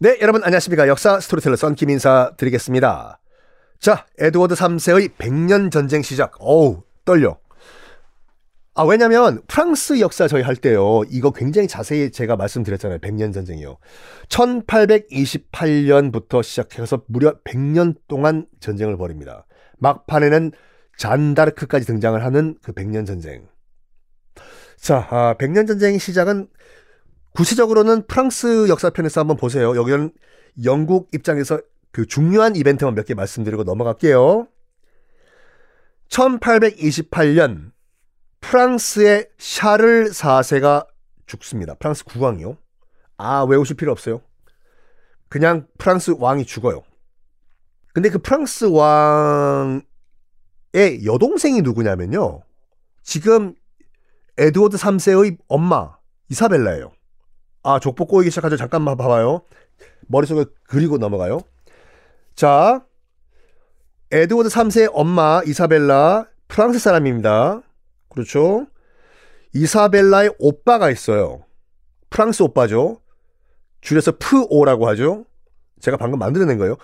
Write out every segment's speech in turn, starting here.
네, 여러분 안녕하십니까. 역사 스토리텔러 썬킴 인사 드리겠습니다. 자, 에드워드 3세의 100년 전쟁 시작. 어우, 떨려. 아, 왜냐면 프랑스 역사 저희 할 때요. 이거 굉장히 자세히 제가 말씀드렸잖아요. 100년 전쟁이요. 1828년부터 시작해서 무려 100년 동안 전쟁을 벌입니다. 막판에는 잔다르크까지 등장을 하는 그 100년 전쟁. 자, 아, 100년 전쟁의 시작은 구체적으로는 프랑스 역사편에서 한번 보세요. 여기는 영국 입장에서 그 중요한 이벤트만 몇 개 말씀드리고 넘어갈게요. 1828년 프랑스의 샤를 4세가 죽습니다. 프랑스 국왕이요. 아, 외우실 필요 없어요. 그냥 프랑스 왕이 죽어요. 근데 그 프랑스 왕의 여동생이 누구냐면요. 지금 에드워드 3세의 엄마 이사벨라예요. 아, 족보 꼬이기 시작하죠. 잠깐만 봐봐요. 머릿속에 그리고 넘어가요. 자, 에드워드 3세의 엄마 이사벨라 프랑스 사람입니다. 그렇죠? 이사벨라의 오빠가 있어요. 프랑스 오빠죠. 줄여서 프오라고 하죠. 제가 방금 만들어낸 거예요.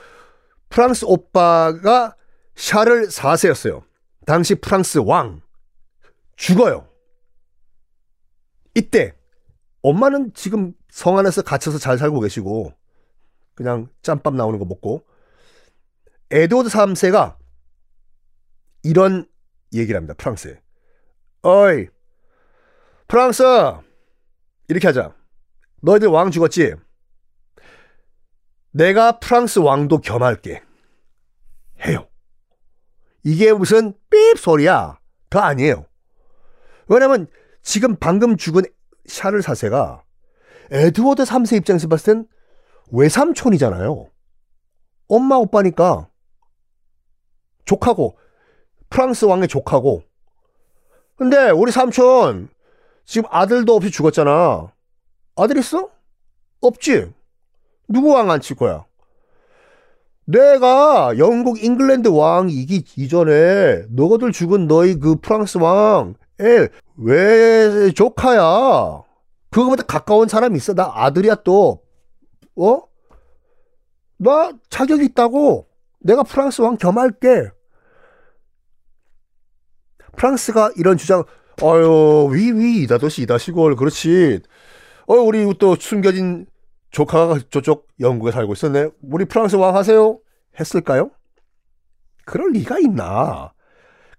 프랑스 오빠가 샤를 4세였어요. 당시 프랑스 왕. 죽어요. 이때 엄마는 지금 성 안에서 갇혀서 잘 살고 계시고 그냥 짬밥 나오는 거 먹고 에드워드 3세가 이런 얘기를 합니다. 프랑스에. 어이 프랑스 이렇게 하자. 너희들 왕 죽었지? 내가 프랑스 왕도 겸할게. 해요. 이게 무슨 삐 소리야? 더 아니에요. 왜냐면 지금 방금 죽은 샤를 사세가 에드워드 3세 입장에서 봤을 땐 외삼촌이잖아요. 엄마 오빠니까 조카고 프랑스 왕의 조카고 근데 우리 삼촌 지금 아들도 없이 죽었잖아. 아들 있어? 없지. 누구 왕 안 칠 거야? 내가 영국 잉글랜드 왕 이기 이전에 너희들 죽은 너희 그 프랑스 왕 에, 왜 조카야? 그거보다 가까운 사람이 있어. 나 아들이야 또. 어? 나 자격 있다고. 내가 프랑스 왕 겸할게. 프랑스가 이런 주장, 어유 위위 이다 도시 이다 시골 그렇지. 어 우리 또 숨겨진 조카가 저쪽 영국에 살고 있었네. 우리 프랑스 왕 하세요. 했을까요? 그럴 리가 있나?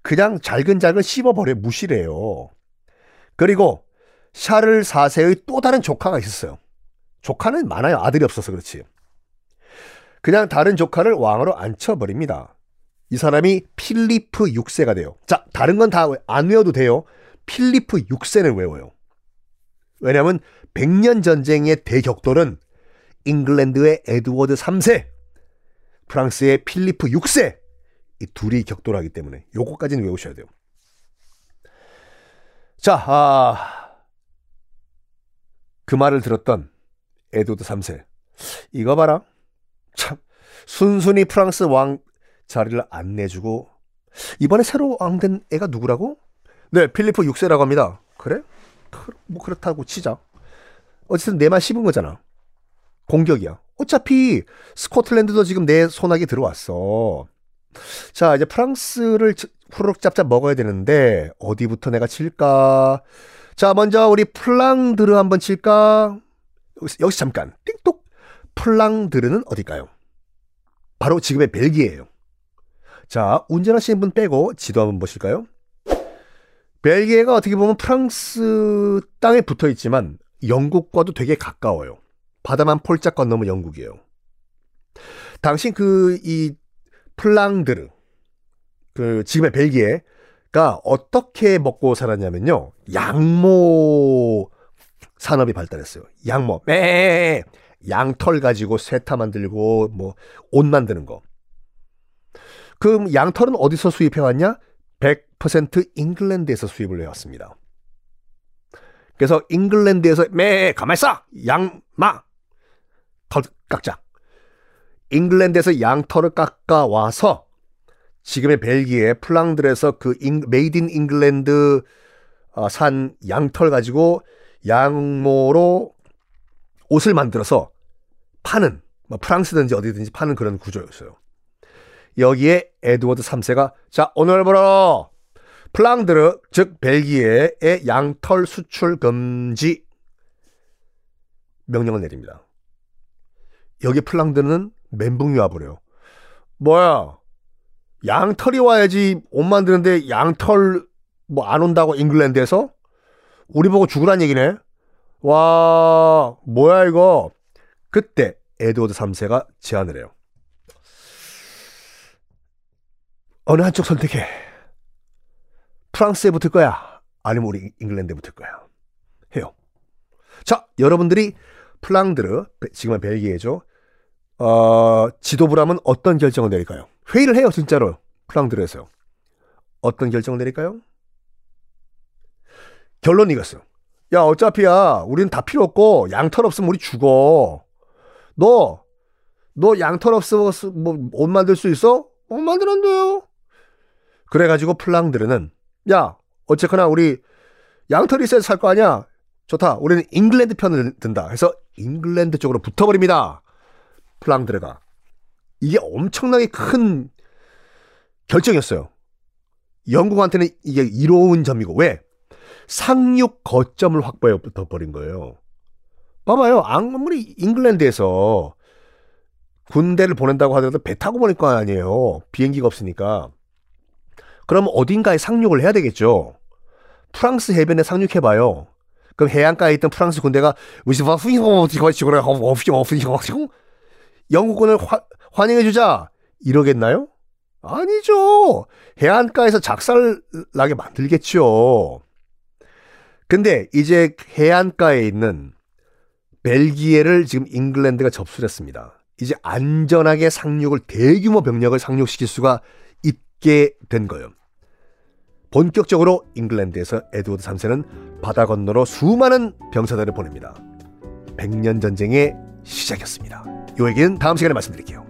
그냥 잘근잘근 씹어버려 무시래요. 그리고 샤를 4세의 또 다른 조카가 있었어요. 조카는 많아요. 아들이 없어서 그렇지. 그냥 다른 조카를 왕으로 앉혀버립니다. 이 사람이 필리프 6세가 돼요. 자, 다른 건 다 안 외워도 돼요. 필리프 6세를 외워요. 왜냐하면 100년 전쟁의 대격돌은 잉글랜드의 에드워드 3세, 프랑스의 필리프 6세, 이 둘이 격돌하기 때문에 요거까지는 외우셔야 돼요. 자, 아, 그 말을 들었던 에드워드 3세. 이거 봐라. 참, 순순히 프랑스 왕 자리를 안 내주고, 이번에 새로 왕 된 애가 누구라고? 네, 필리프 6세라고 합니다. 그래? 뭐 그렇다고 치자. 어쨌든 내 말 씹은 거잖아. 공격이야. 어차피 스코틀랜드도 지금 내 손아귀 들어왔어. 자, 이제 프랑스를 후루룩 짭짭 먹어야 되는데 어디부터 내가 칠까? 자, 먼저 우리 플랑드르 한번 칠까? 여기서, 잠깐 띵똑. 플랑드르는 어딜까요? 바로 지금의 벨기에예요. 자, 운전하시는 분 빼고 지도 한번 보실까요? 벨기에가 어떻게 보면 프랑스 땅에 붙어 있지만 영국과도 되게 가까워요. 바다만 폴짝 건너면 영국이에요. 당시 그이 플랑드르 그 지금의 벨기에가 어떻게 먹고 살았냐면요. 양모 산업이 발달했어요. 양모. 매 양털 가지고 세타 만들고 뭐 옷 만드는 거. 그 양털은 어디서 수입해 왔냐? 100% 잉글랜드에서 수입을 해왔습니다. 그래서 잉글랜드에서 매 가만 있어 양마 털 깎자. 잉글랜드에서 양털을 깎아 와서 지금의 벨기에 플랑드르에서 그 잉, made in England 어, 산 양털 가지고 양모로 옷을 만들어서 파는 뭐 프랑스든지 어디든지 파는 그런 구조였어요. 여기에 에드워드 3세가 자 오늘부로 플랑드르 즉 벨기에의 양털 수출 금지 명령을 내립니다. 여기 플랑드르는 멘붕이 와버려요. 뭐야 양털이 와야지 옷 만드는데 양털 뭐 안 온다고 잉글랜드에서 우리 보고 죽으란 얘기네. 와 뭐야 이거 그때 에드워드 3세가 제안을 해요. 어느 한쪽 선택해. 프랑스에 붙을 거야. 아니면 우리 잉글랜드에 붙을 거야. 해요. 자, 여러분들이 플랑드르, 지금은 벨기에죠. 어, 지도부라면 어떤 결정을 내릴까요? 회의를 해요, 진짜로. 플랑드르에서요. 어떤 결정을 내릴까요? 결론 이겼어. 야, 어차피야, 우리는 다 필요 없고, 양털 없으면 우리 죽어. 너, 너 양털 없으면 뭐, 옷 만들 수 있어? 옷 만들었는데요. 그래가지고 플랑드르는 야 어쨌거나 우리 양털이 있어야 살거 아니야 좋다 우리는 잉글랜드 편을 든다 해서 잉글랜드 쪽으로 붙어버립니다 플랑드르가 이게 엄청나게 큰 결정이었어요 영국한테는 이게 이로운 점이고 왜 상륙 거점을 확보해 버린 거예요 봐봐요 아무리 잉글랜드에서 군대를 보낸다고 하더라도 배 타고 보낼 거 아니에요 비행기가 없으니까 그럼 어딘가에 상륙을 해야 되겠죠. 프랑스 해변에 상륙해봐요. 그럼 해안가에 있던 프랑스 군대가 영국군을 환영해주자 이러겠나요? 아니죠. 해안가에서 작살 나게 만들겠죠. 근데 이제 해안가에 있는 벨기에를 지금 잉글랜드가 접수를 했습니다. 이제 안전하게 상륙을 대규모 병력을 상륙시킬 수가 있게 된 거예요. 본격적으로 잉글랜드에서 에드워드 3세는 바다 건너로 수많은 병사들을 보냅니다. 백년 전쟁의 시작이었습니다. 이 얘기는 다음 시간에 말씀드릴게요.